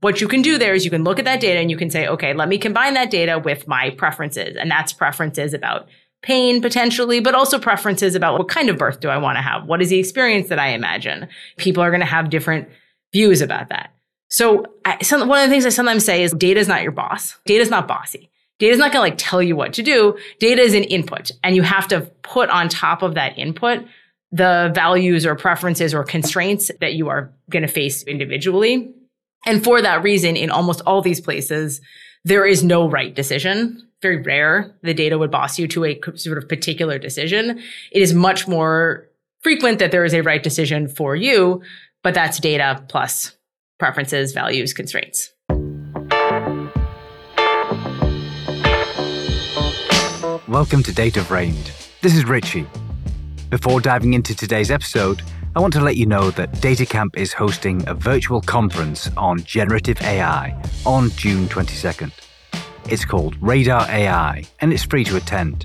what you can do there is you can look at that data and you can say, okay, let me combine that data with my preferences. And that's preferences about pain potentially, but also preferences about what kind of birth do I want to have? What is the experience that I imagine? People are going to have different views about that. So I, some, one of the things I sometimes say is data is not your boss. Data is not bossy. Data is not going to like tell you what to do. Data is an input and you have to put on top of that input the values or preferences or constraints that you are going to face individually. And for that reason, in almost all these places, there is no right decision. Very rare the data would boss you to a sort of particular decision. It is much more frequent that there is a right decision for you, but that's data plus preferences, values, constraints. Welcome to DataFramed. This is Richie. Before diving into today's episode, I want to let you know that DataCamp is hosting a virtual conference on generative AI on June 22nd. It's called Radar AI and it's free to attend.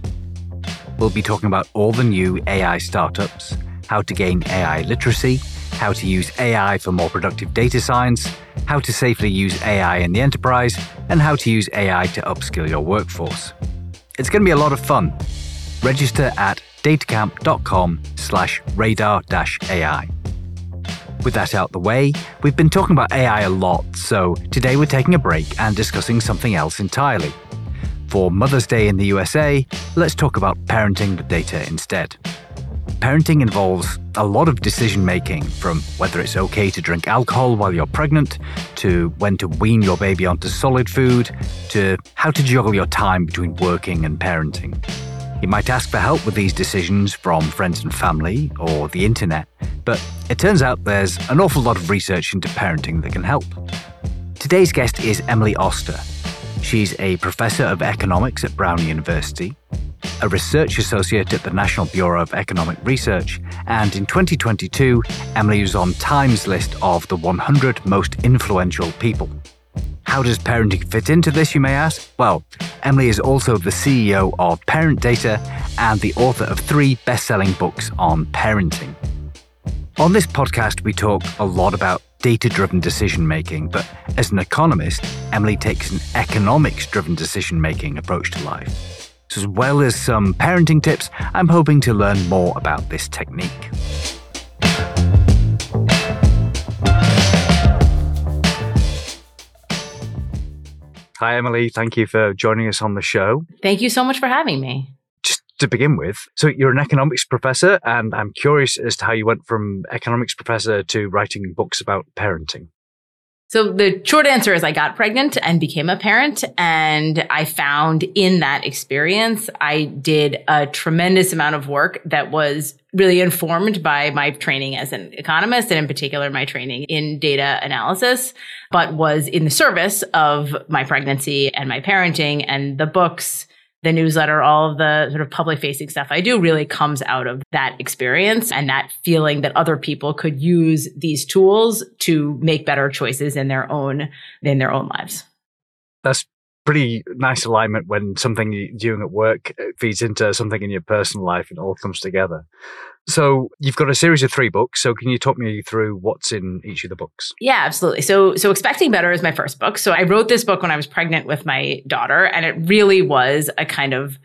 We'll be talking about all the new AI startups, how to gain AI literacy, how to use AI for more productive data science, how to safely use AI in the enterprise, and how to use AI to upskill your workforce. It's going to be a lot of fun. Register at datacamp.com slash radar AI. With that out the way, we've been talking about AI a lot, so today we're taking a break and discussing something else entirely. For Mother's Day in the USA, let's talk about parenting with data instead. Parenting involves a lot of decision making, from whether it's okay to drink alcohol while you're pregnant, to when to wean your baby onto solid food, to how to juggle your time between working and parenting. You might ask for help with these decisions from friends and family or the internet, but it turns out there's an awful lot of research into parenting that can help. Today's guest is Emily Oster. She's a professor of economics at Brown University a research associate at the National Bureau of Economic Research, and in 2022, Emily was on Time's list of the 100 most influential people. How does parenting fit into this, you may ask? Well, Emily is also the CEO of ParentData and the author of three best selling books on parenting. On this podcast, we talk a lot about data driven decision making, but as an economist, Emily takes an economics driven decision making approach to life So as well as some parenting tips, I'm hoping to learn more about this technique. Hi, Emily. Thank you for joining us on the show. Thank you so much for having me. Just to begin with, so you're an economics professor, and I'm curious as to how you went from economics professor to writing books about parenting. So the short answer is I got pregnant and became a parent. And I found in that experience, I did a tremendous amount of work that was really informed by my training as an economist and in particular my training in data analysis, but was in the service of my pregnancy and my parenting and the books the newsletter, all of the sort of public facing stuff I do really comes out of that experience and that feeling that other people could use these tools to make better choices in their own, in their own lives. That's pretty nice alignment when something you're doing at work uh, feeds into something in your personal life and all comes together. So you've got a series of three books. So can you talk me through what's in each of the books? Yeah, absolutely. So so Expecting Better is my first book. So I wrote this book when I was pregnant with my daughter, and it really was a kind of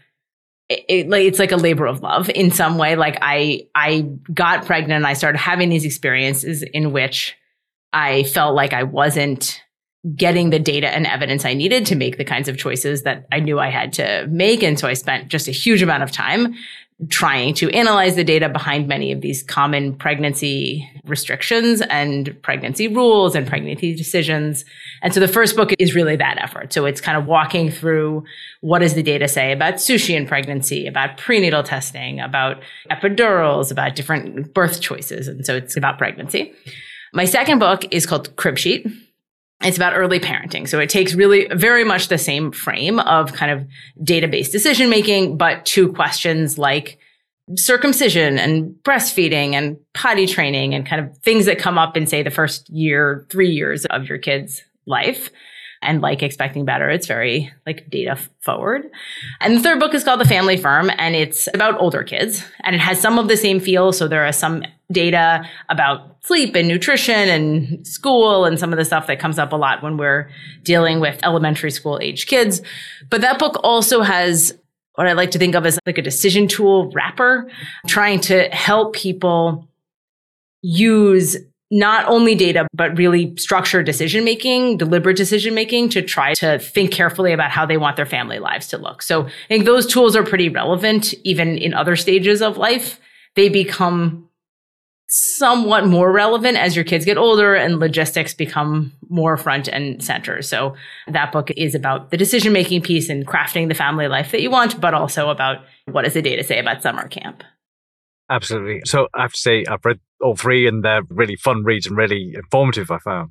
it, it's like a labor of love in some way. Like I I got pregnant and I started having these experiences in which I felt like I wasn't getting the data and evidence I needed to make the kinds of choices that I knew I had to make. And so I spent just a huge amount of time trying to analyze the data behind many of these common pregnancy restrictions and pregnancy rules and pregnancy decisions. And so the first book is really that effort. So it's kind of walking through what does the data say about sushi and pregnancy, about prenatal testing, about epidurals, about different birth choices. And so it's about pregnancy. My second book is called Cribsheet it's about early parenting. So it takes really very much the same frame of kind of database decision making, but two questions like circumcision and breastfeeding and potty training and kind of things that come up in say the first year, three years of your kid's life And like expecting better, it's very like data forward. And the third book is called The Family Firm and it's about older kids and it has some of the same feel. So there are some data about sleep and nutrition and school and some of the stuff that comes up a lot when we're dealing with elementary school age kids. But that book also has what I like to think of as like a decision tool wrapper, trying to help people use not only data, but really structured decision making, deliberate decision making to try to think carefully about how they want their family lives to look. So I think those tools are pretty relevant even in other stages of life. They become somewhat more relevant as your kids get older and logistics become more front and center. So that book is about the decision making piece and crafting the family life that you want, but also about what does the data say about summer camp. Absolutely. So I have to say, I've read all three and they're really fun reads and really informative, I found.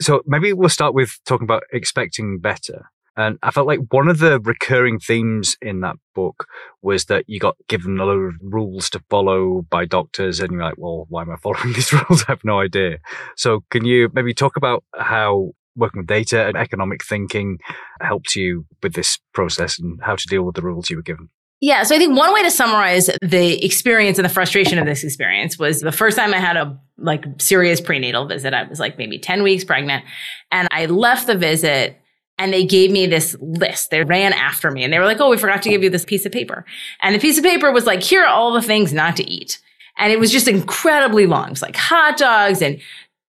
So maybe we'll start with talking about expecting better. And I felt like one of the recurring themes in that book was that you got given a lot of rules to follow by doctors, and you're like, well, why am I following these rules? I have no idea. So, can you maybe talk about how working with data and economic thinking helped you with this process and how to deal with the rules you were given? Yeah. So I think one way to summarize the experience and the frustration of this experience was the first time I had a like serious prenatal visit. I was like maybe 10 weeks pregnant and I left the visit and they gave me this list. They ran after me and they were like, Oh, we forgot to give you this piece of paper. And the piece of paper was like, here are all the things not to eat. And it was just incredibly long. It's like hot dogs and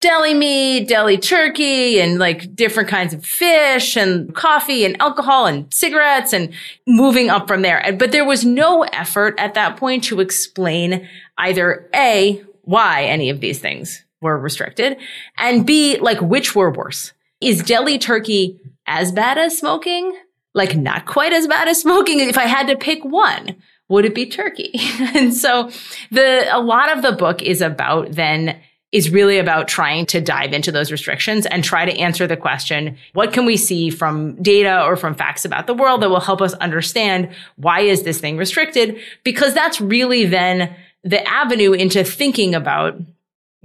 deli meat, deli turkey, and like different kinds of fish and coffee and alcohol and cigarettes and moving up from there. But there was no effort at that point to explain either A, why any of these things were restricted, and B, like which were worse. Is deli turkey as bad as smoking? Like not quite as bad as smoking. If I had to pick one, would it be turkey? and so the, a lot of the book is about then is really about trying to dive into those restrictions and try to answer the question, what can we see from data or from facts about the world that will help us understand why is this thing restricted? Because that's really then the avenue into thinking about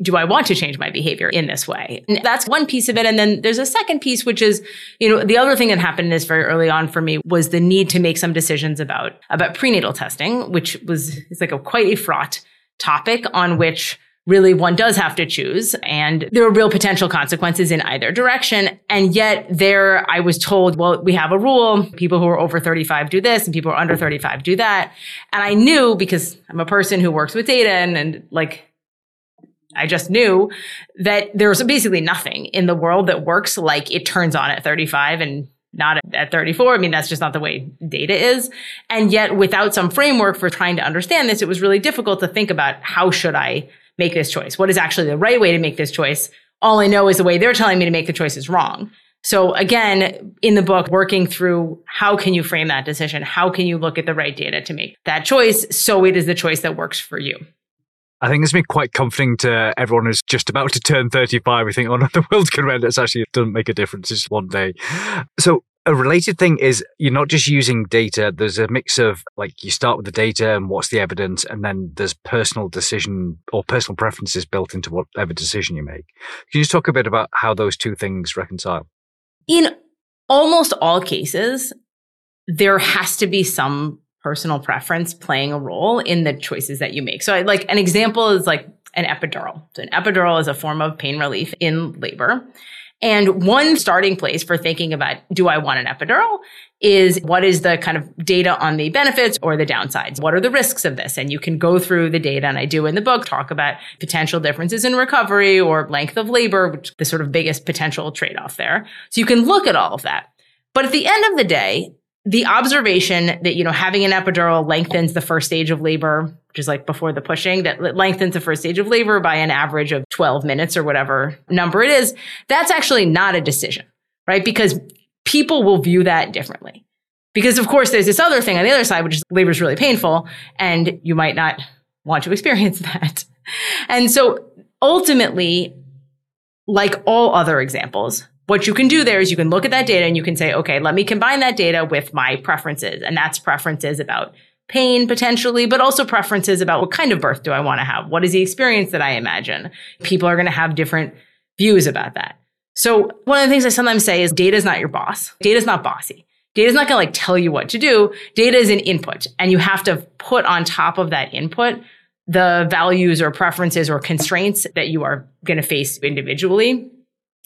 do I want to change my behavior in this way? And that's one piece of it. And then there's a second piece, which is, you know, the other thing that happened is very early on for me was the need to make some decisions about, about prenatal testing, which was, it's like a quite a fraught topic on which really one does have to choose and there are real potential consequences in either direction. And yet there I was told, well, we have a rule. People who are over 35 do this and people who are under 35 do that. And I knew because I'm a person who works with data and, and like I just knew that there's basically nothing in the world that works like it turns on at 35 and not at 34. I mean, that's just not the way data is. And yet without some framework for trying to understand this, it was really difficult to think about how should I make this choice? What is actually the right way to make this choice? All I know is the way they're telling me to make the choice is wrong. So again, in the book, working through how can you frame that decision? How can you look at the right data to make that choice so it is the choice that works for you? I think it's been quite comforting to everyone who's just about to turn 35. We think, oh no, the world's going to end. It's actually, doesn't make a difference. It's one day. So a related thing is you're not just using data. There's a mix of like you start with the data and what's the evidence, and then there's personal decision or personal preferences built into whatever decision you make. Can you just talk a bit about how those two things reconcile? In almost all cases, there has to be some personal preference playing a role in the choices that you make. So, I, like an example is like an epidural. So, an epidural is a form of pain relief in labor. And one starting place for thinking about, do I want an epidural? Is what is the kind of data on the benefits or the downsides? What are the risks of this? And you can go through the data. And I do in the book talk about potential differences in recovery or length of labor, which is the sort of biggest potential trade off there. So you can look at all of that. But at the end of the day, the observation that, you know, having an epidural lengthens the first stage of labor, which is like before the pushing, that lengthens the first stage of labor by an average of 12 minutes or whatever number it is, that's actually not a decision, right? Because people will view that differently. Because of course there's this other thing on the other side, which is labor is really painful and you might not want to experience that. And so ultimately, like all other examples, what you can do there is you can look at that data and you can say, okay, let me combine that data with my preferences. And that's preferences about pain potentially, but also preferences about what kind of birth do I want to have? What is the experience that I imagine? People are going to have different views about that. So one of the things I sometimes say is data is not your boss. Data is not bossy. Data is not going to like tell you what to do. Data is an input and you have to put on top of that input the values or preferences or constraints that you are going to face individually.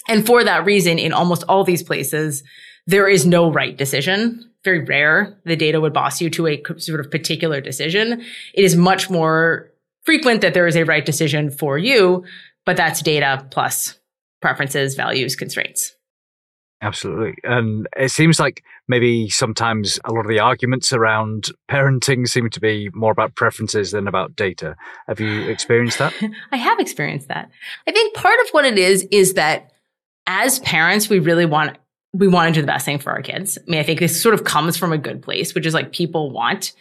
And for that reason, in almost all these places, there is no right decision. Very rare the data would boss you to a sort of particular decision. It is much more frequent that there is a right decision for you, but that's data plus preferences, values, constraints. Absolutely. And it seems like maybe sometimes a lot of the arguments around parenting seem to be more about preferences than about data. Have you experienced that? I have experienced that. I think part of what it is is that as parents, we really want we want to do the best thing for our kids. I mean, I think this sort of comes from a good place, which is like people want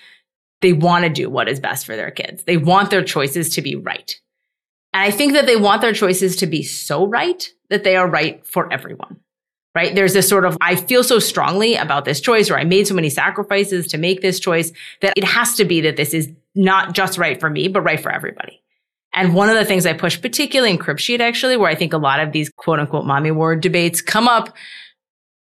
they want to do what is best for their kids. They want their choices to be right. And I think that they want their choices to be so right that they are right for everyone. Right? There's this sort of, I feel so strongly about this choice, or I made so many sacrifices to make this choice that it has to be that this is not just right for me, but right for everybody. And one of the things I push, particularly in Cribsheet, actually, where I think a lot of these quote unquote mommy war debates come up,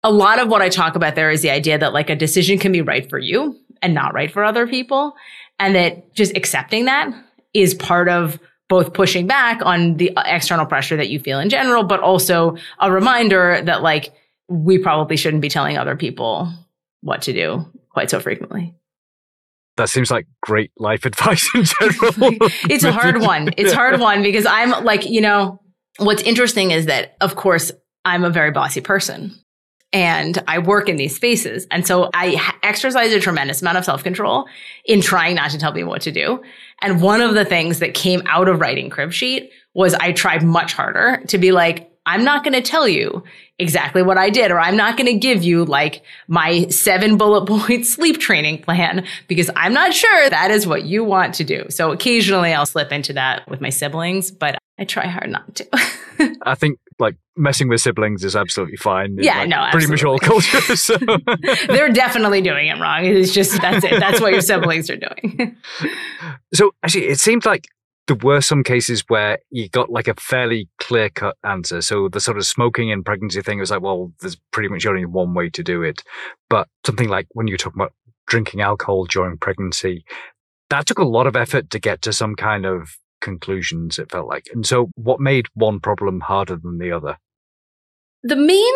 a lot of what I talk about there is the idea that like a decision can be right for you and not right for other people. And that just accepting that is part of both pushing back on the external pressure that you feel in general, but also a reminder that like we probably shouldn't be telling other people what to do quite so frequently. That seems like great life advice in general. it's a hard one. It's a hard one because I'm like, you know, what's interesting is that, of course, I'm a very bossy person and I work in these spaces. And so I exercise a tremendous amount of self control in trying not to tell people what to do. And one of the things that came out of writing Cribsheet was I tried much harder to be like, I'm not going to tell you exactly what I did, or I'm not going to give you like my seven bullet point sleep training plan because I'm not sure that is what you want to do. So occasionally I'll slip into that with my siblings, but I try hard not to. I think like messing with siblings is absolutely fine. Yeah, like, no, pretty much all cultures. So. They're definitely doing it wrong. It's just that's it. That's what your siblings are doing. so actually, it seems like there were some cases where you got like a fairly clear cut answer. So the sort of smoking and pregnancy thing was like, well, there's pretty much only one way to do it. But something like when you're talking about drinking alcohol during pregnancy, that took a lot of effort to get to some kind of conclusions, it felt like. And so, what made one problem harder than the other? The main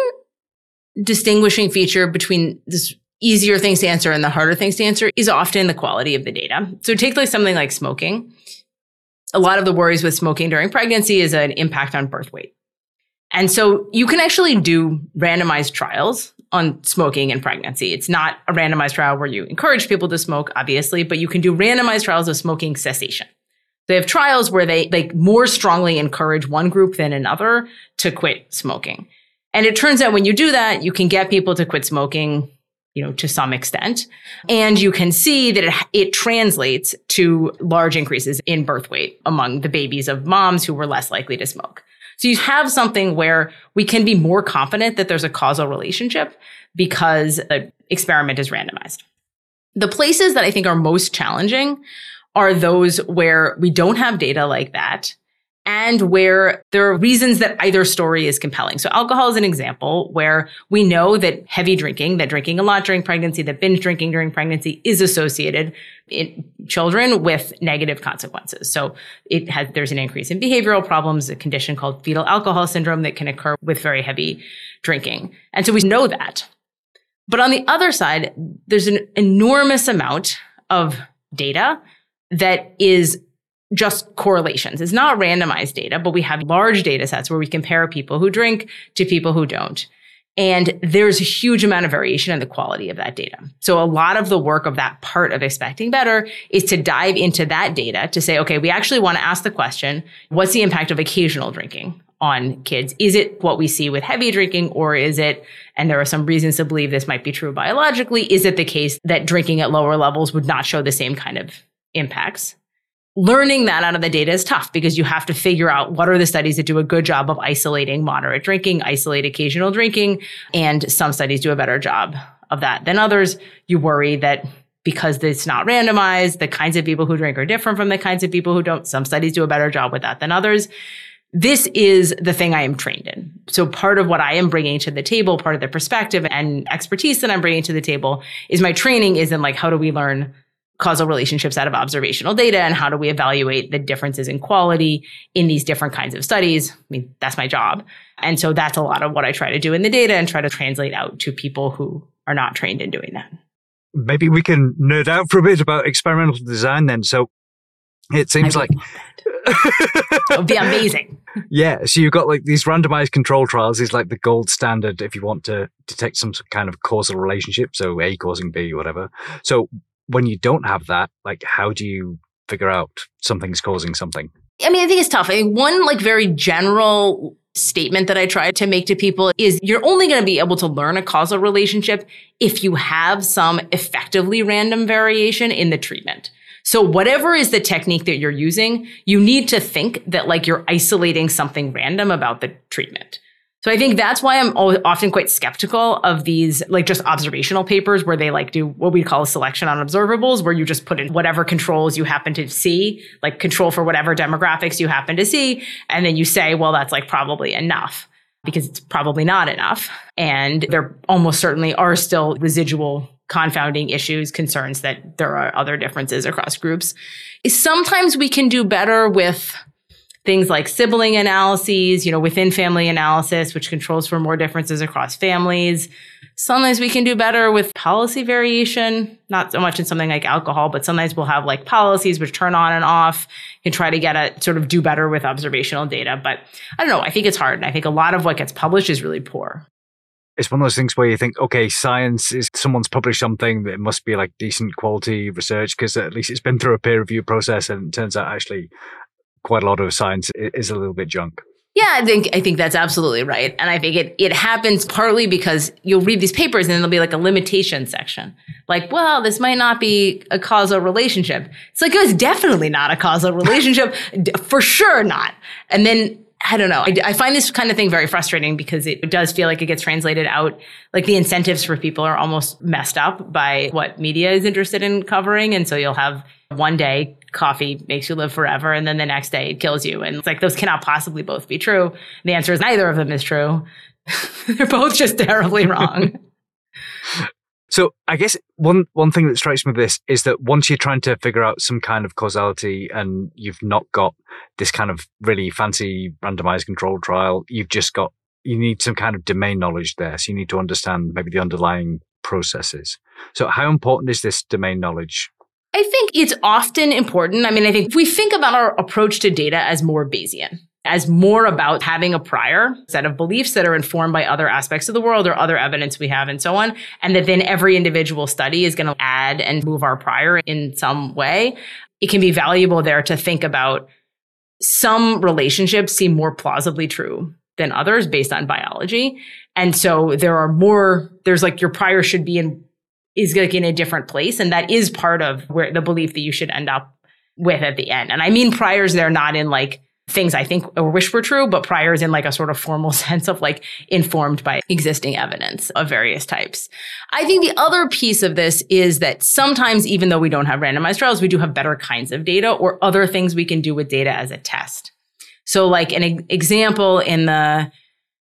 distinguishing feature between this easier things to answer and the harder things to answer is often the quality of the data. So, take like something like smoking. A lot of the worries with smoking during pregnancy is an impact on birth weight. And so you can actually do randomized trials on smoking and pregnancy. It's not a randomized trial where you encourage people to smoke, obviously, but you can do randomized trials of smoking cessation. They have trials where they like more strongly encourage one group than another to quit smoking. And it turns out when you do that, you can get people to quit smoking, you know, to some extent. And you can see that it, it translates to large increases in birth weight among the babies of moms who were less likely to smoke. So you have something where we can be more confident that there's a causal relationship because the experiment is randomized. The places that I think are most challenging are those where we don't have data like that and where there are reasons that either story is compelling. So alcohol is an example where we know that heavy drinking, that drinking a lot during pregnancy, that binge drinking during pregnancy is associated in children with negative consequences. So it has, there's an increase in behavioral problems, a condition called fetal alcohol syndrome that can occur with very heavy drinking. And so we know that. But on the other side, there's an enormous amount of data that is just correlations. It's not randomized data, but we have large data sets where we compare people who drink to people who don't. And there's a huge amount of variation in the quality of that data. So a lot of the work of that part of expecting better is to dive into that data to say, okay, we actually want to ask the question, what's the impact of occasional drinking on kids? Is it what we see with heavy drinking or is it, and there are some reasons to believe this might be true biologically, is it the case that drinking at lower levels would not show the same kind of impacts. Learning that out of the data is tough because you have to figure out what are the studies that do a good job of isolating moderate drinking, isolate occasional drinking, and some studies do a better job of that than others. You worry that because it's not randomized, the kinds of people who drink are different from the kinds of people who don't. Some studies do a better job with that than others. this is the thing I am trained in. So part of what I am bringing to the table, part of the perspective and expertise that I'm bringing to the table is my training is in like, how do we learn causal relationships out of observational data and how do we evaluate the differences in quality in these different kinds of studies? I mean, that's my job. And so that's a lot of what I try to do in the data and try to translate out to people who are not trained in doing that. Maybe we can nerd out for a bit about experimental design then. So it seems like it would be amazing. Yeah. So you've got like these randomized control trials is like the gold standard if you want to detect some kind of causal relationship. So A causing B, whatever. So when you don't have that, like how do you figure out something's causing something? I mean, I think it's tough. I think one like very general statement that I try to make to people is you're only going to be able to learn a causal relationship if you have some effectively random variation in the treatment. So whatever is the technique that you're using, you need to think that like you're isolating something random about the treatment. So I think that's why I'm often quite skeptical of these like just observational papers where they like do what we call a selection on observables, where you just put in whatever controls you happen to see, like control for whatever demographics you happen to see. And then you say, well, that's like probably enough because it's probably not enough. And there almost certainly are still residual confounding issues, concerns that there are other differences across groups. Sometimes we can do better with things like sibling analyses, you know, within family analysis, which controls for more differences across families. Sometimes we can do better with policy variation, not so much in something like alcohol, but sometimes we'll have like policies which turn on and off and try to get a sort of do better with observational data. But I don't know. I think it's hard. And I think a lot of what gets published is really poor it's one of those things where you think, okay, science is someone's published something that must be like decent quality research because at least it's been through a peer review process, and it turns out actually quite a lot of science is a little bit junk. Yeah, I think I think that's absolutely right, and I think it it happens partly because you'll read these papers and then there'll be like a limitation section, like, well, this might not be a causal relationship. It's like it was definitely not a causal relationship, for sure not. And then I don't know. I, I, find this kind of thing very frustrating because it does feel like it gets translated out. Like the incentives for people are almost messed up by what media is interested in covering. And so you'll have one day coffee makes you live forever. And then the next day it kills you. And it's like, those cannot possibly both be true. The answer is neither of them is true. They're both just terribly wrong. So I guess one one thing that strikes me with this is that once you're trying to figure out some kind of causality and you've not got this kind of really fancy randomized control trial, you've just got you need some kind of domain knowledge there. So you need to understand maybe the underlying processes. So how important is this domain knowledge? I think it's often important. I mean, I think we think about our approach to data as more Bayesian, as more about having a prior set of beliefs that are informed by other aspects of the world or other evidence we have and so on. And that then every individual study is going to add and move our prior in some way. It can be valuable there to think about some relationships seem more plausibly true than others based on biology. And so there are more, there's like your prior should be in, is like in a different place. And that is part of where the belief that you should end up with at the end. And I mean priors, they're not in like things I think or wish were true, but priors in like a sort of formal sense of like informed by existing evidence of various types. I think the other piece of this is that sometimes, even though we don't have randomized trials, we do have better kinds of data or other things we can do with data as a test. So like an example in the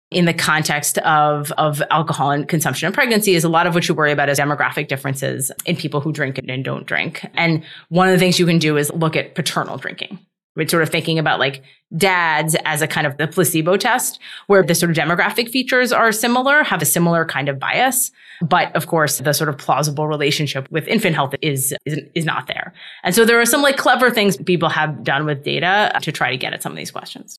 in the context of, of alcohol and consumption and pregnancy is a lot of what you worry about is demographic differences in people who drink and don't drink. And one of the things you can do is look at paternal drinking. We're sort of thinking about like dads as a kind of the placebo test where the sort of demographic features are similar, have a similar kind of bias. But of course, the sort of plausible relationship with infant health is, is, is not there. And so there are some like clever things people have done with data to try to get at some of these questions.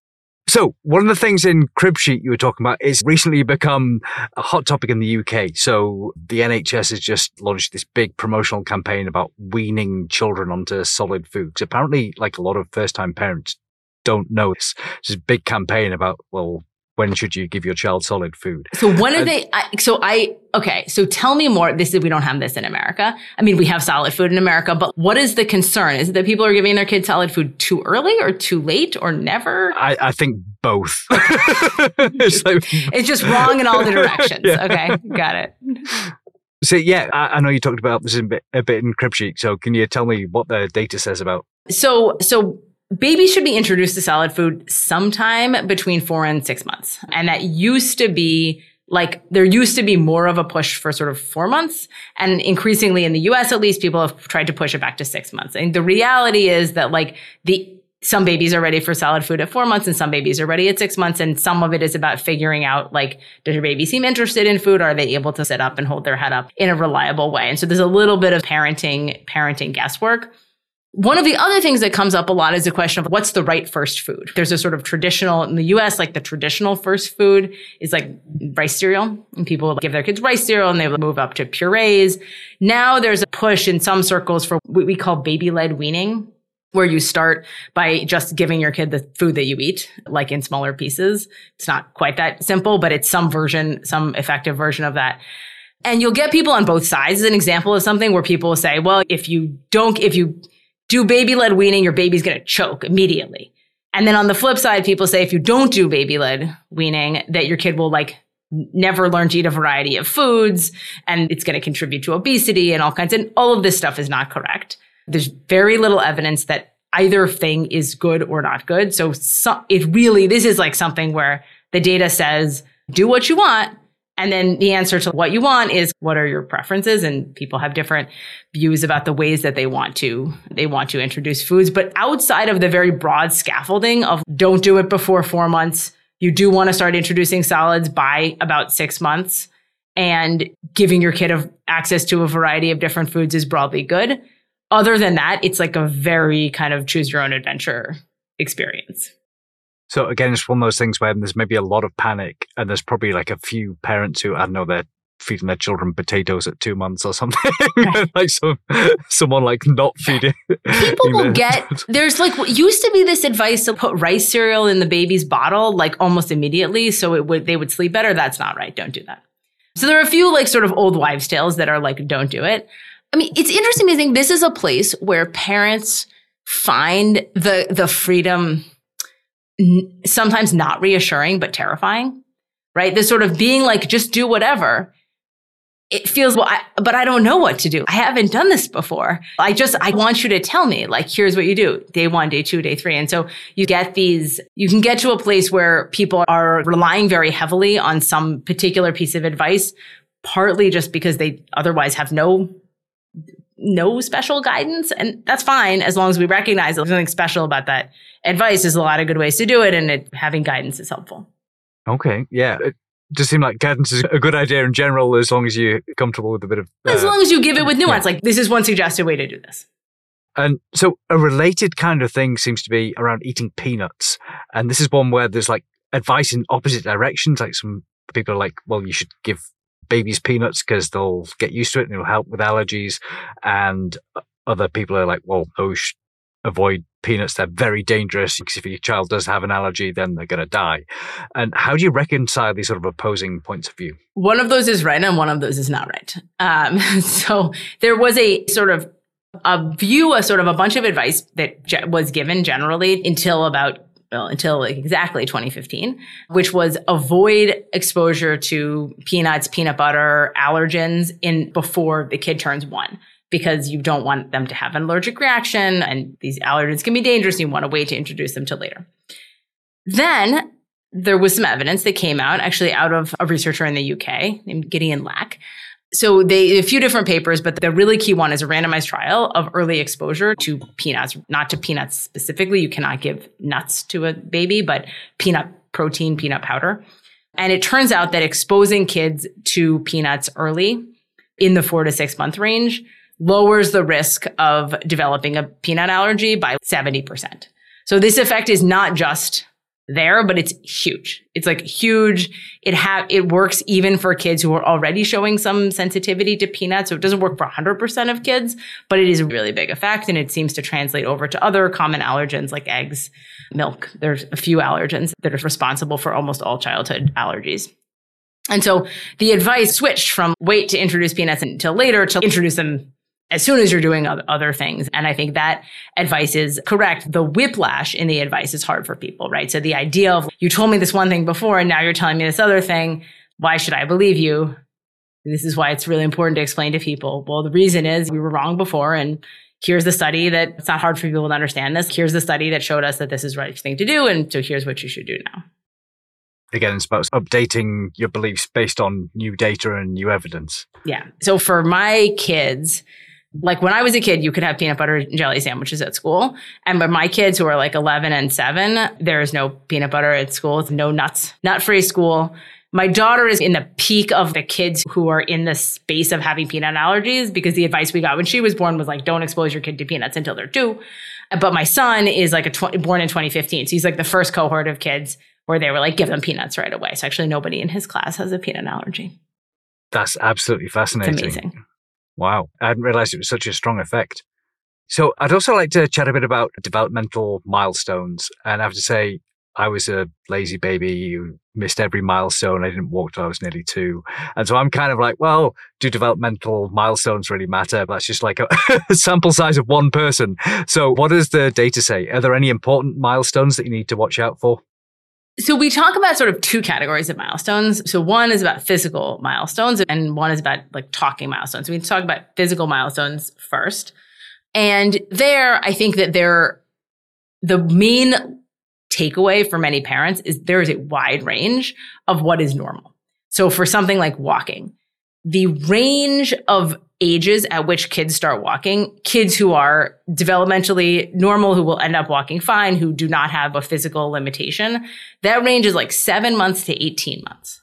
So one of the things in Cribsheet you were talking about is recently become a hot topic in the UK. So the NHS has just launched this big promotional campaign about weaning children onto solid foods. Apparently, like a lot of first time parents don't know this. It's a big campaign about, well, when should you give your child solid food? So one of the, I, so I, okay, so tell me more. This is, we don't have this in America. I mean, we have solid food in America, but what is the concern? Is it that people are giving their kids solid food too early or too late or never? I, I think both. it's, like, it's just wrong in all the directions. yeah. Okay, got it. So yeah, I, I, know you talked about this a bit, a bit in Cribsheet. So can you tell me what the data says about? So, so babies should be introduced to solid food sometime between four and six months. And that used to be like there used to be more of a push for sort of four months. And increasingly in the US, at least people have tried to push it back to six months. And the reality is that like the some babies are ready for solid food at four months and some babies are ready at six months. And some of it is about figuring out like, does your baby seem interested in food? Are they able to sit up and hold their head up in a reliable way? And so there's a little bit of parenting, parenting guesswork. One of the other things that comes up a lot is the question of what's the right first food. There's a sort of traditional in the US, like the traditional first food is like rice cereal, and people give their kids rice cereal and they move up to purees. Now there's a push in some circles for what we call baby led weaning, where you start by just giving your kid the food that you eat, like in smaller pieces. It's not quite that simple, but it's some version, some effective version of that. And you'll get people on both sides. As an example of something where people say, well, if you don't, if you do baby led weaning, your baby's going to choke immediately. And then on the flip side, people say if you don't do baby led weaning, that your kid will like never learn to eat a variety of foods and it's going to contribute to obesity and all kinds. And all of this stuff is not correct. There's very little evidence that either thing is good or not good. So, so it really, this is like something where the data says, do what you want, and then the answer to what you want is what are your preferences? And people have different views about the ways that they want to, they want to introduce foods. But outside of the very broad scaffolding of don't do it before four months, you do want to start introducing solids by about six months and giving your kid a, access to a variety of different foods is broadly good. Other than that, it's like a very kind of choose your own adventure experience. So again, it's one of those things where there's maybe a lot of panic, and there's probably like a few parents who I don't know they're feeding their children potatoes at two months or something, right. like some someone like not feeding. People will get there's like used to be this advice to put rice cereal in the baby's bottle like almost immediately, so it would they would sleep better. That's not right. Don't do that. So there are a few like sort of old wives' tales that are like don't do it. I mean, it's interesting to think this is a place where parents find the the freedom sometimes not reassuring, but terrifying, right? This sort of being like, just do whatever. It feels, well, I, but I don't know what to do. I haven't done this before. I just, I want you to tell me, like, here's what you do day one, day two, day three. And so you get these, you can get to a place where people are relying very heavily on some particular piece of advice, partly just because they otherwise have no no special guidance and that's fine as long as we recognize there's nothing special about that. Advice there's a lot of good ways to do it and it, having guidance is helpful. Okay yeah. It just seems like guidance is a good idea in general as long as you're comfortable with a bit of uh, as long as you give it with nuance yeah. like this is one suggested way to do this. And so a related kind of thing seems to be around eating peanuts and this is one where there's like advice in opposite directions like some people are like well you should give babies peanuts because they'll get used to it and it'll help with allergies. And other people are like, well, no, sh- avoid peanuts. They're very dangerous because if your child does have an allergy, then they're going to die. And how do you reconcile these sort of opposing points of view? One of those is right and one of those is not right. Um, so there was a sort of a view, a sort of a bunch of advice that was given generally until about well, until exactly 2015, which was avoid exposure to peanuts, peanut butter, allergens in before the kid turns one because you don't want them to have an allergic reaction and these allergens can be dangerous. you want to wait to introduce them to later. Then there was some evidence that came out actually out of a researcher in the UK named Gideon Lack so they a few different papers, but the really key one is a randomized trial of early exposure to peanuts, not to peanuts specifically. You cannot give nuts to a baby, but peanut protein, peanut powder. And it turns out that exposing kids to peanuts early in the four to six month range lowers the risk of developing a peanut allergy by 70%. So this effect is not just there, but it's huge. It's like huge. It have it works even for kids who are already showing some sensitivity to peanuts. So it doesn't work for 100% of kids, but it is a really big effect and it seems to translate over to other common allergens like eggs, milk. There's a few allergens that are responsible for almost all childhood allergies. And so the advice switched from wait to introduce peanuts until later to introduce them as soon as you're doing other things. And I think that advice is correct. The whiplash in the advice is hard for people, right? So the idea of you told me this one thing before and now you're telling me this other thing. Why should I believe you? This is why it's really important to explain to people. Well, the reason is we were wrong before and here's the study that it's not hard for people to understand this. Here's the study that showed us that this is the right thing to do. And so here's what you should do now. Again, it's about updating your beliefs based on new data and new evidence. Yeah. So for my kids, like when I was a kid, you could have peanut butter and jelly sandwiches at school. And but my kids who are like 11 and 7, there is no peanut butter at school. It's no nuts, nut free school. My daughter is in the peak of the kids who are in the space of having peanut allergies because the advice we got when she was born was like, don't expose your kid to peanuts until they're two. But my son is like a tw- born in 2015. So he's like the first cohort of kids where they were like, give them peanuts right away. So actually nobody in his class has a peanut allergy. That's absolutely fascinating. It's amazing. Wow. I hadn't realized it was such a strong effect. So I'd also like to chat a bit about developmental milestones. And I have to say, I was a lazy baby who missed every milestone. I didn't walk till I was nearly two. And so I'm kind of like, well, do developmental milestones really matter? But That's just like a sample size of one person. So what does the data say? Are there any important milestones that you need to watch out for? So we talk about sort of two categories of milestones. So one is about physical milestones and one is about like talking milestones. We talk about physical milestones first. And there, I think that there, the main takeaway for many parents is there is a wide range of what is normal. So for something like walking, the range of ages at which kids start walking, kids who are developmentally normal, who will end up walking fine, who do not have a physical limitation, that range is like seven months to 18 months.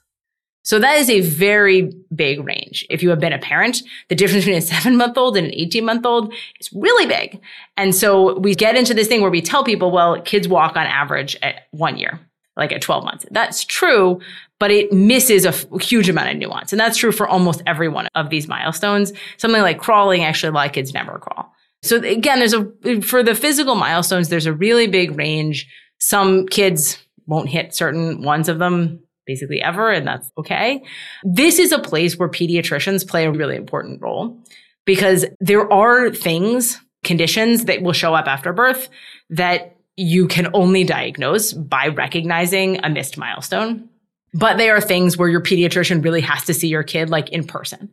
So that is a very big range. If you have been a parent, the difference between a seven month old and an 18 month old is really big. And so we get into this thing where we tell people, well, kids walk on average at one year, like at 12 months. That's true, but it misses a huge amount of nuance. And that's true for almost every one of these milestones. Something like crawling, actually, a lot of kids never crawl. So again, there's a, for the physical milestones, there's a really big range. Some kids won't hit certain ones of them basically ever, and that's okay. This is a place where pediatricians play a really important role because there are things, conditions that will show up after birth that you can only diagnose by recognizing a missed milestone. But they are things where your pediatrician really has to see your kid like in person.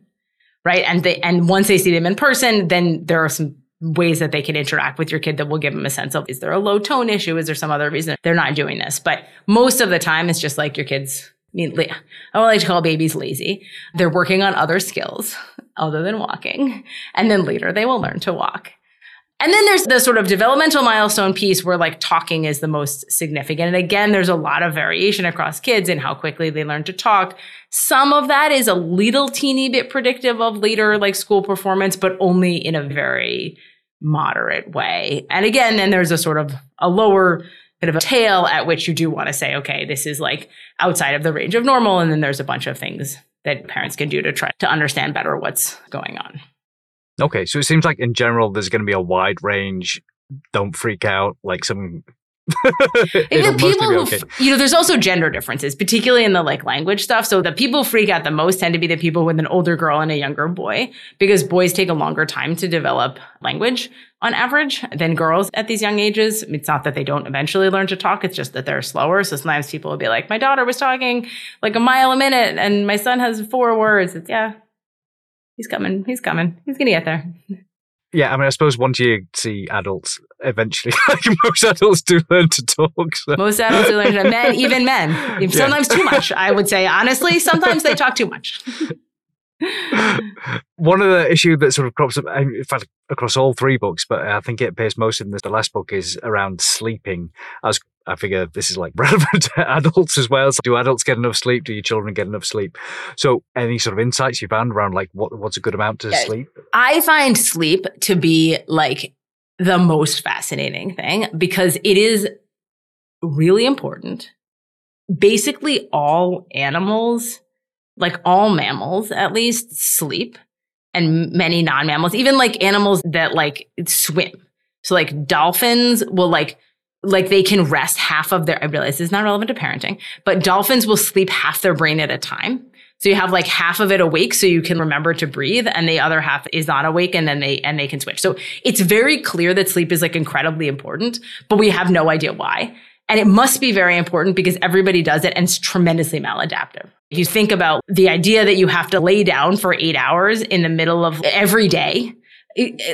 Right. And they, and once they see them in person, then there are some ways that they can interact with your kid that will give them a sense of is there a low tone issue? Is there some other reason they're not doing this? But most of the time, it's just like your kids. I mean, I don't like to call babies lazy. They're working on other skills other than walking. And then later they will learn to walk. And then there's the sort of developmental milestone piece where like talking is the most significant. And again, there's a lot of variation across kids in how quickly they learn to talk. Some of that is a little teeny bit predictive of later like school performance, but only in a very moderate way. And again, then there's a sort of a lower bit of a tail at which you do want to say, okay, this is like outside of the range of normal. And then there's a bunch of things that parents can do to try to understand better what's going on. Okay, so it seems like in general there's going to be a wide range. Don't freak out. Like some the people who, okay. you know, there's also gender differences, particularly in the like language stuff. So the people freak out the most tend to be the people with an older girl and a younger boy, because boys take a longer time to develop language on average than girls at these young ages. It's not that they don't eventually learn to talk. It's just that they're slower. So sometimes people will be like, my daughter was talking like a mile a minute and my son has four words. It's yeah, he's coming. He's coming. He's going to get there. Yeah, I mean, I suppose once you see adults, eventually, like most adults do learn to talk. So. Most adults do learn to men, even men. Sometimes yeah. too much, I would say. Honestly, sometimes they talk too much. One of the issues that sort of crops up, in fact, across all three books, but I think it appears most in this, the last book is around sleeping. As I figure this is like relevant to adults as well. So do adults get enough sleep? Do your children get enough sleep? So any sort of insights you found around like what what's a good amount to sleep? I find sleep to be like the most fascinating thing because it is really important. Basically all animals, like all mammals at least sleep and many non-mammals, even like animals that like swim. So like dolphins will like like they can rest half of their, I realize this is not relevant to parenting, but dolphins will sleep half their brain at a time. So you have like half of it awake so you can remember to breathe and the other half is not awake and then they, and they can switch. So it's very clear that sleep is like incredibly important, but we have no idea why. And it must be very important because everybody does it and it's tremendously maladaptive. If you think about the idea that you have to lay down for eight hours in the middle of every day,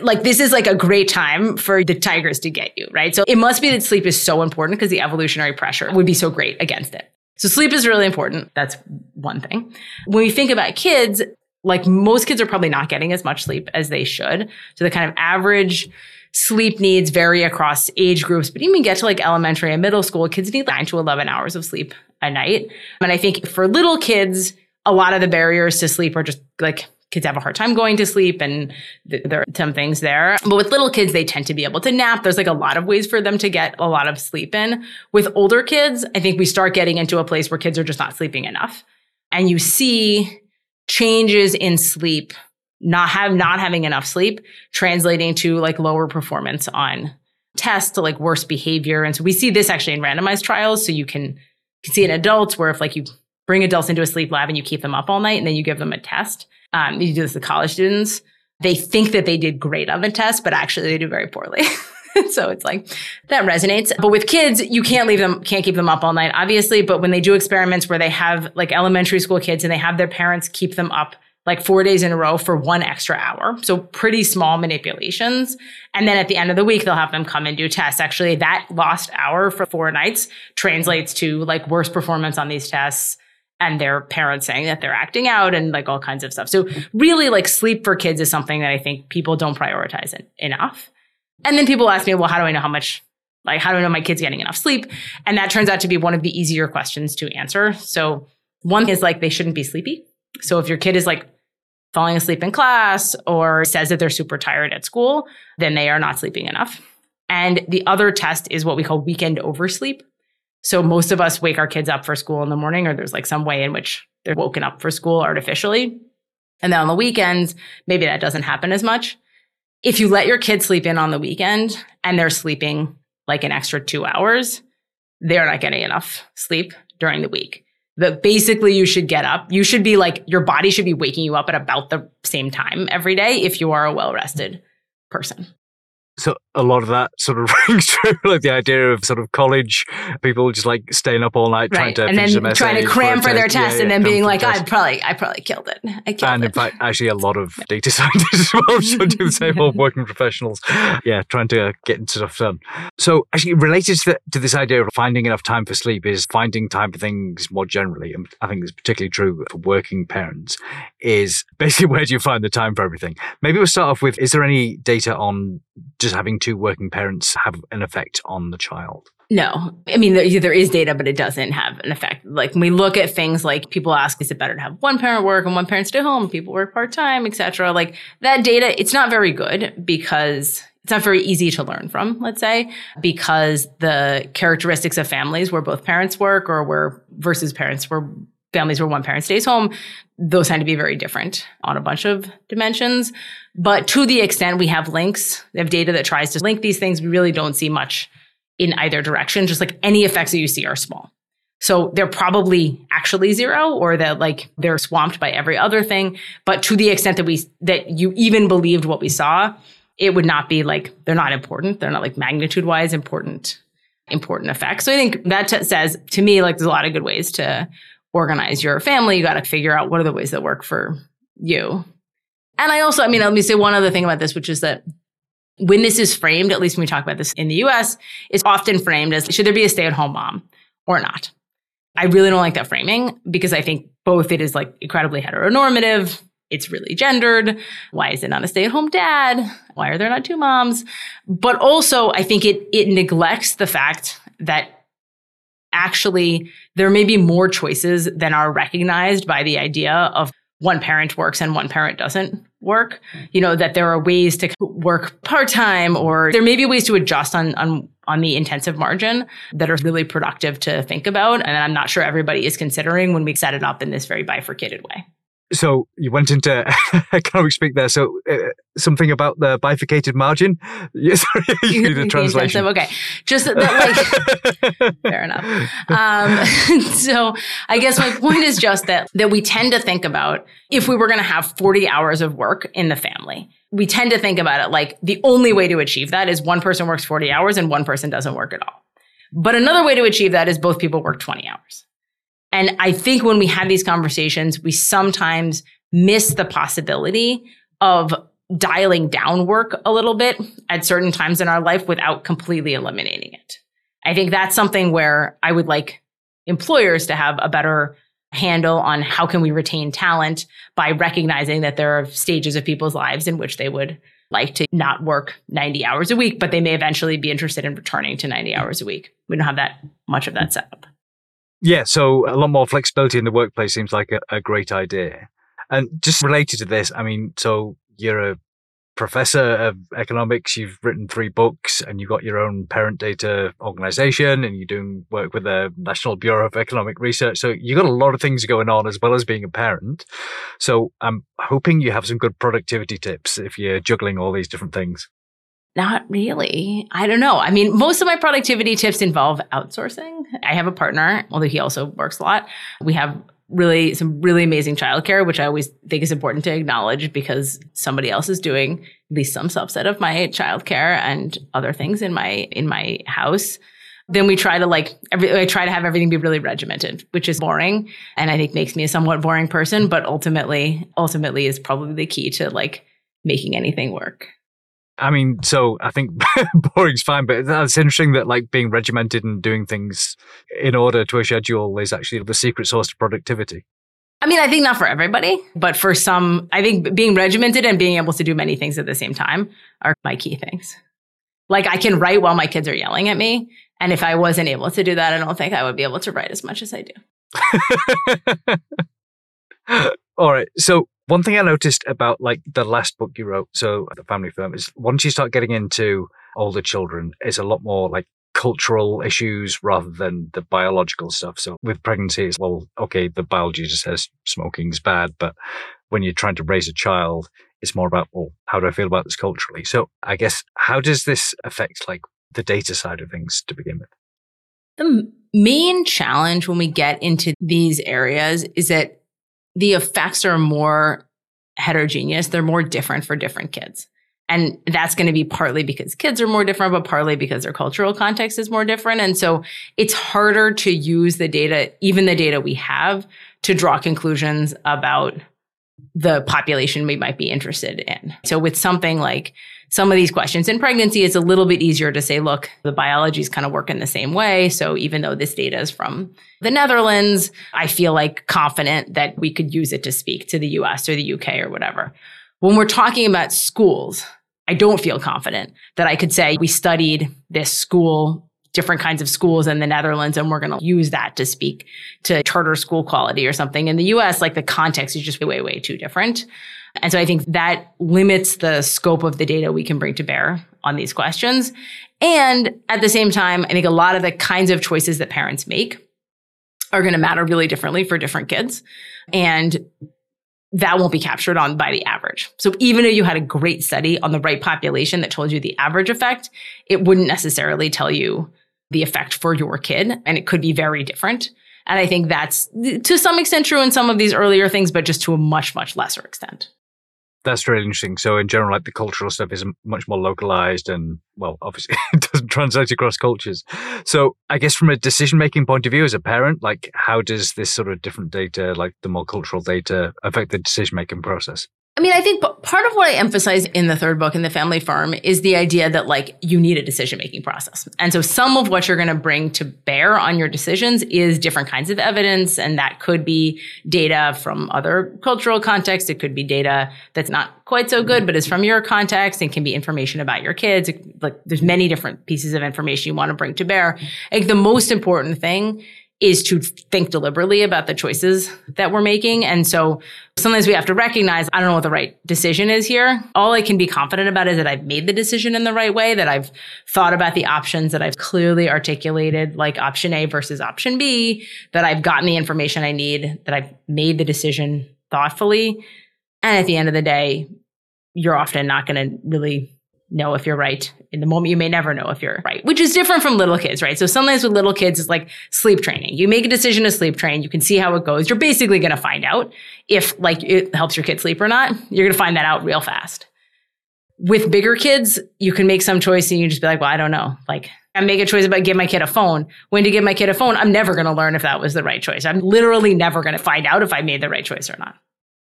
like this is like a great time for the tigers to get you, right? So it must be that sleep is so important because the evolutionary pressure would be so great against it. So sleep is really important. That's one thing. When we think about kids, like most kids are probably not getting as much sleep as they should. So the kind of average sleep needs vary across age groups, but even get to like elementary and middle school, kids need nine to 11 hours of sleep a night. And I think for little kids, a lot of the barriers to sleep are just like kids have a hard time going to sleep and th- there are some things there. But with little kids, they tend to be able to nap. There's like a lot of ways for them to get a lot of sleep in. With older kids, I think we start getting into a place where kids are just not sleeping enough. And you see changes in sleep, not have not having enough sleep, translating to like lower performance on tests to like worse behavior. And so we see this actually in randomized trials. So you can, can see in adults where if like you bring adults into a sleep lab and you keep them up all night and then you give them a test, um, you do this with college students. They think that they did great on the test, but actually they do very poorly. so it's like that resonates. But with kids, you can't leave them, can't keep them up all night, obviously. But when they do experiments where they have like elementary school kids and they have their parents keep them up like four days in a row for one extra hour. So pretty small manipulations. And then at the end of the week, they'll have them come and do tests. Actually, that lost hour for four nights translates to like worse performance on these tests and their parents saying that they're acting out and like all kinds of stuff. So really like sleep for kids is something that I think people don't prioritize it enough. And then people ask me, well, how do I know how much, like, how do I know my kid's getting enough sleep? And that turns out to be one of the easier questions to answer. So one is like, they shouldn't be sleepy. So if your kid is like falling asleep in class or says that they're super tired at school, then they are not sleeping enough. And the other test is what we call weekend oversleep. So most of us wake our kids up for school in the morning, or there's like some way in which they're woken up for school artificially. And then on the weekends, maybe that doesn't happen as much. If you let your kids sleep in on the weekend and they're sleeping like an extra two hours, they're not getting enough sleep during the week. But basically, you should get up. You should be like, your body should be waking you up at about the same time every day if you are a well rested person so a lot of that sort of rings true, like the idea of sort of college people just like staying up all night right. trying to and then trying to cram for, their test, yeah, yeah, and then being like, I probably, I probably killed it. I killed and it. in fact, actually, a lot of data scientists as well should do the same. All working professionals, yeah, trying to uh, get stuff done. So actually, related to, the, to this idea of finding enough time for sleep is finding time for things more generally. And I think it's particularly true for working parents. Is basically where do you find the time for everything? Maybe we'll start off with: Is there any data on just having two working parents have an effect on the child? No, I mean, there, there is data, but it doesn't have an effect. Like when we look at things like people ask, is it better to have one parent work and one parent stay home? People work part time, etc. Like that data, it's not very good because it's not very easy to learn from, let's say, because the characteristics of families where both parents work or where versus parents where families where one parent stays home, those tend to be very different on a bunch of dimensions. But to the extent we have links, we have data that tries to link these things, we really don't see much in either direction. Just like any effects that you see are small. So they're probably actually zero or that like they're swamped by every other thing. But to the extent that we, that you even believed what we saw, it would not be like, they're not important. They're not like magnitude wise important, important effects. So I think that t- says to me, like there's a lot of good ways to organize your family. You got to figure out what are the ways that work for you. And I also, I mean, let me say one other thing about this, which is that when this is framed, at least when we talk about this in the US, it's often framed as should there be a stay at home mom or not? I really don't like that framing because I think both it is like incredibly heteronormative. It's really gendered. Why is it not a stay at home dad? Why are there not two moms? But also I think it, it neglects the fact that actually there may be more choices than are recognized by the idea of one parent works and one parent doesn't work. You know, that there are ways to work part-time or there may be ways to adjust on, on, on the intensive margin that are really productive to think about. And I'm not sure everybody is considering when we set it up in this very bifurcated way. So you went into economic speak there. So uh, something about the bifurcated margin. Yes, the translation. Okay, just that, like, fair enough. Um, so I guess my point is just that that we tend to think about if we were going to have 40 hours of work in the family. We tend to think about it like the only way to achieve that is one person works 40 hours and one person doesn't work at all. But another way to achieve that is both people work 20 hours. And I think when we have these conversations, we sometimes miss the possibility of dialing down work a little bit at certain times in our life without completely eliminating it. I think that's something where I would like employers to have a better handle on how can we retain talent by recognizing that there are stages of people's lives in which they would like to not work 90 hours a week, but they may eventually be interested in returning to 90 hours a week. We don't have that much of that set up. Yeah, so a lot more flexibility in the workplace seems like a, a great idea. And just related to this, I mean, so you're a professor of economics, you've written three books, and you've got your own ParentData organization, and you're doing work with the National Bureau of Economic Research. So you've got a lot of things going on as well as being a parent. So I'm hoping you have some good productivity tips if you're juggling all these different things. Not really. I don't know. I mean, most of my productivity tips involve outsourcing. I have a partner, although he also works a lot. We have really some really amazing childcare, which I always think is important to acknowledge because somebody else is doing at least some subset of my childcare and other things in my in my house. Then we try to like every, I try to have everything be really regimented, which is boring and I think makes me a somewhat boring person, but ultimately ultimately is probably the key to like making anything work. I mean, so I think boring's fine, but that's interesting that like being regimented and doing things in order to a schedule is actually the secret source to productivity. I mean, I think not for everybody, but for some, I think being regimented and being able to do many things at the same time are my key things. Like I can write while my kids are yelling at me. And if I wasn't able to do that, I don't think I would be able to write as much as I do. All right. So one thing I noticed about like the last book you wrote, so the family firm, is once you start getting into older children, it's a lot more like cultural issues rather than the biological stuff. So with pregnancy, it's well, okay, the biology just says smoking's bad, but when you're trying to raise a child, it's more about well, how do I feel about this culturally? So I guess how does this affect like the data side of things to begin with? The main challenge when we get into these areas is that the effects are more heterogeneous. They're more different for different kids. And that's going to be partly because kids are more different, but partly because their cultural context is more different. And so it's harder to use the data, even the data we have, to draw conclusions about the population we might be interested in. So with something like some of these questions in pregnancy, it's a little bit easier to say, look, the biology is kind of working the same way. So even though this data is from the Netherlands, I feel like confident that we could use it to speak to the US or the UK or whatever. When we're talking about schools, I don't feel confident that I could say we studied this school different kinds of schools in the Netherlands and we're going to use that to speak to charter school quality or something. In the US, like the context is just way, way too different. And so I think that limits the scope of the data we can bring to bear on these questions. And at the same time, I think a lot of the kinds of choices that parents make are going to matter really differently for different kids. And that won't be captured on by the average. So even if you had a great study on the right population that told you the average effect, it wouldn't necessarily tell you the effect for your kid. And it could be very different. And I think that's to some extent true in some of these earlier things, but just to a much, much lesser extent that's really interesting. So in general, like the cultural stuff is much more localized and well, obviously it doesn't translate across cultures. So I guess from a decision making point of view as a parent, like how does this sort of different data, like the more cultural data affect the decision making process? I mean, I think part of what I emphasize in the third book in the family firm is the idea that like you need a decision making process. And so some of what you're going to bring to bear on your decisions is different kinds of evidence. And that could be data from other cultural contexts. It could be data that's not quite so good, but is from your context and can be information about your kids. Like there's many different pieces of information you want to bring to bear. I think the most important thing is to think deliberately about the choices that we're making. And so sometimes we have to recognize, I don't know what the right decision is here. All I can be confident about is that I've made the decision in the right way, that I've thought about the options, that I've clearly articulated like option A versus option B, that I've gotten the information I need, that I've made the decision thoughtfully. And at the end of the day, you're often not going to really know if you're right. In the moment, you may never know if you're right, which is different from little kids, right? So sometimes with little kids, it's like sleep training. You make a decision to sleep train. You can see how it goes. You're basically going to find out if like it helps your kid sleep or not. You're going to find that out real fast. With bigger kids, you can make some choice and you just be like, well, I don't know. Like I make a choice about give my kid a phone. When to give my kid a phone, I'm never going to learn if that was the right choice. I'm literally never going to find out if I made the right choice or not.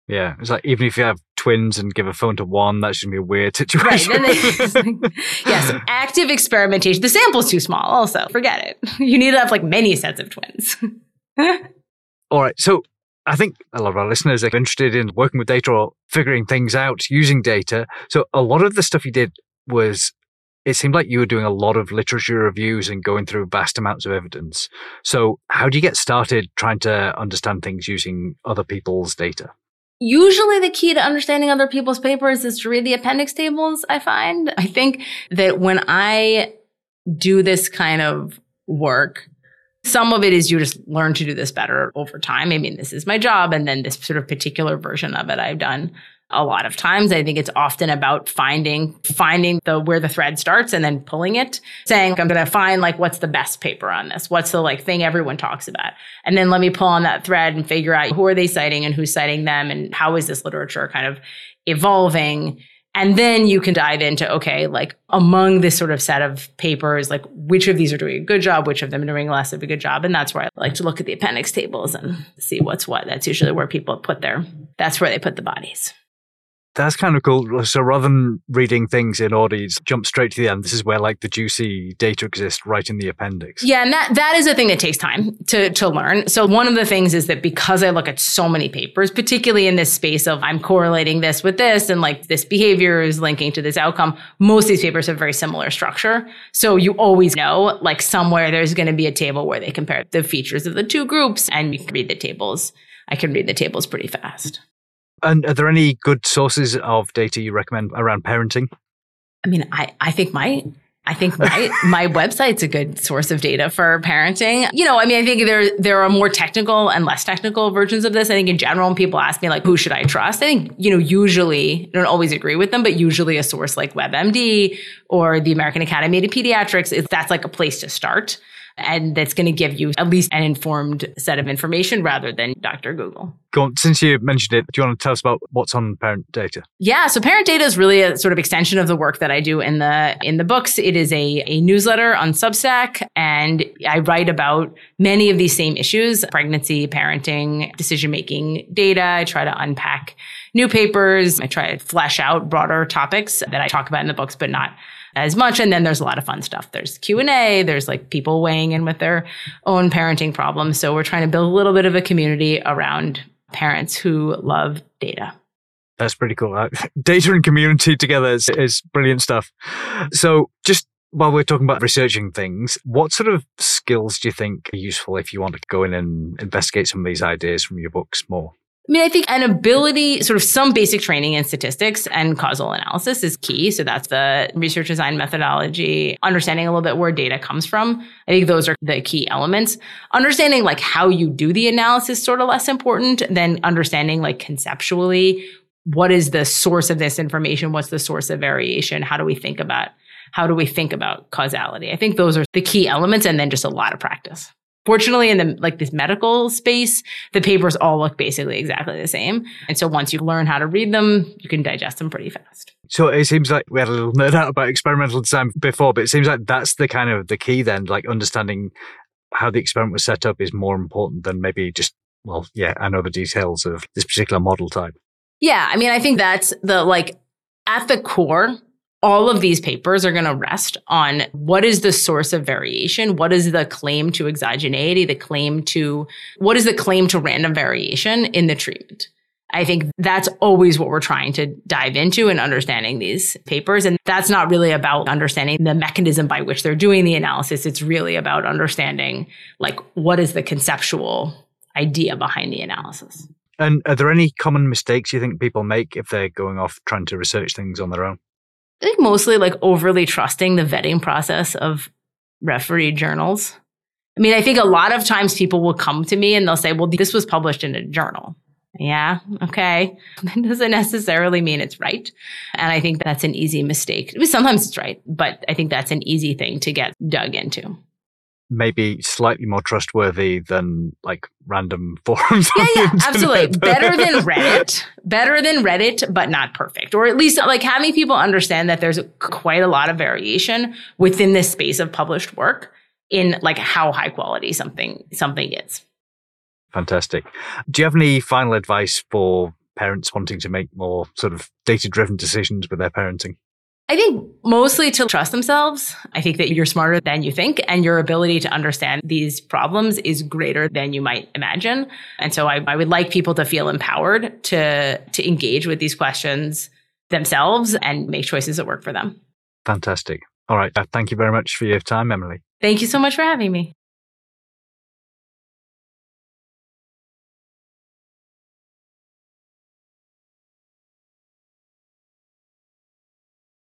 Yeah, it's like even if you have twins and give a phone to one, that's going to be a weird situation. Right. They, yes, active experimentation. The sample's too small, also. Forget it. You need to have like many sets of twins. All right. So I think a lot of our listeners are interested in working with data or figuring things out using data. So a lot of the stuff you did was it seemed like you were doing a lot of literature reviews and going through vast amounts of evidence. So, how do you get started trying to understand things using other people's data? Usually, the key to understanding other people's papers is to read the appendix tables, I find. I think that when I do this kind of work, some of it is you just learn to do this better over time. I mean, this is my job. And then this sort of particular version of it I've done a lot of times. I think it's often about finding, finding the, where the thread starts and then pulling it, saying, I'm going to find like, what's the best paper on this? What's the like thing everyone talks about? And then let me pull on that thread and figure out who are they citing and who's citing them and how is this literature kind of evolving? And then you can dive into, okay, like among this sort of set of papers, like which of these are doing a good job, which of them are doing less of a good job. And that's where I like to look at the appendix tables and see what's what. That's usually where people put their, that's where they put the bodies. That's kind of cool. So rather than reading things in order, you jump straight to the end. This is where like the juicy data exists right in the appendix. Yeah, and that that is a thing that takes time to to learn. So one of the things is that because I look at so many papers, particularly in this space of I'm correlating this with this and like this behavior is linking to this outcome, most of these papers have very similar structure. So you always know like somewhere there's going to be a table where they compare the features of the two groups and you can read the tables. I can read the tables pretty fast. And are there any good sources of data you recommend around parenting? I mean, I, I think my I think my my website's a good source of data for parenting. You know, I mean, I think there there are more technical and less technical versions of this. I think in general, when people ask me like, who should I trust? I think you know, usually I don't always agree with them, but usually a source like WebMD or the American Academy of Pediatrics is that's like a place to start and that's going to give you at least an informed set of information rather than Dr. Google. Go on, since you mentioned it, do you want to tell us about what's on ParentData? Yeah, so ParentData is really a sort of extension of the work that I do in the in the books. It is a, a newsletter on Substack, and I write about many of these same issues: pregnancy, parenting, decision making data. I try to unpack new papers. I try to flesh out broader topics that I talk about in the books, but not as much. And then there's a lot of fun stuff. There's Q and A. There's like people weighing in with their own parenting problems. So we're trying to build a little bit of a community around parents who love data. That's pretty cool. Uh, data and community together is, is brilliant stuff. So just while we're talking about researching things, what sort of skills do you think are useful if you want to go in and investigate some of these ideas from your books more? I mean, I think an ability, sort of some basic training in statistics and causal analysis is key. So that's the research design methodology, understanding a little bit where data comes from. I think those are the key elements. Understanding like how you do the analysis sort of less important than understanding like conceptually what is the source of this information? What's the source of variation? How do we think about how do we think about causality? I think those are the key elements and then just a lot of practice. Fortunately, in the like this medical space, the papers all look basically exactly the same. And so once you learn how to read them, you can digest them pretty fast. So it seems like we had a little nerd out about experimental design before, but it seems like that's the kind of the key then, like understanding how the experiment was set up is more important than maybe just, well, yeah, I know the details of this particular model type. Yeah. I mean, I think that's the like at the core all of these papers are going to rest on what is the source of variation? What is the claim to exogeneity? The claim to, what is the claim to random variation in the treatment? I think that's always what we're trying to dive into in understanding these papers. And that's not really about understanding the mechanism by which they're doing the analysis. It's really about understanding like what is the conceptual idea behind the analysis. And are there any common mistakes you think people make if they're going off trying to research things on their own? I think mostly like overly trusting the vetting process of referee journals. I mean, I think a lot of times people will come to me and they'll say, well, this was published in a journal. Yeah, okay. That doesn't necessarily mean it's right. And I think that's an easy mistake. Sometimes it's right, but I think that's an easy thing to get dug into maybe slightly more trustworthy than like random forums. Yeah, yeah, absolutely. Better than Reddit. Better than Reddit, but not perfect. Or at least like having people understand that there's quite a lot of variation within this space of published work in like how high quality something something is. Fantastic. Do you have any final advice for parents wanting to make more sort of data driven decisions with their parenting? I think mostly to trust themselves. I think that you're smarter than you think and your ability to understand these problems is greater than you might imagine. And so I, I would like people to feel empowered to, to engage with these questions themselves and make choices that work for them. Fantastic. All right. Uh, thank you very much for your time, Emily. Thank you so much for having me.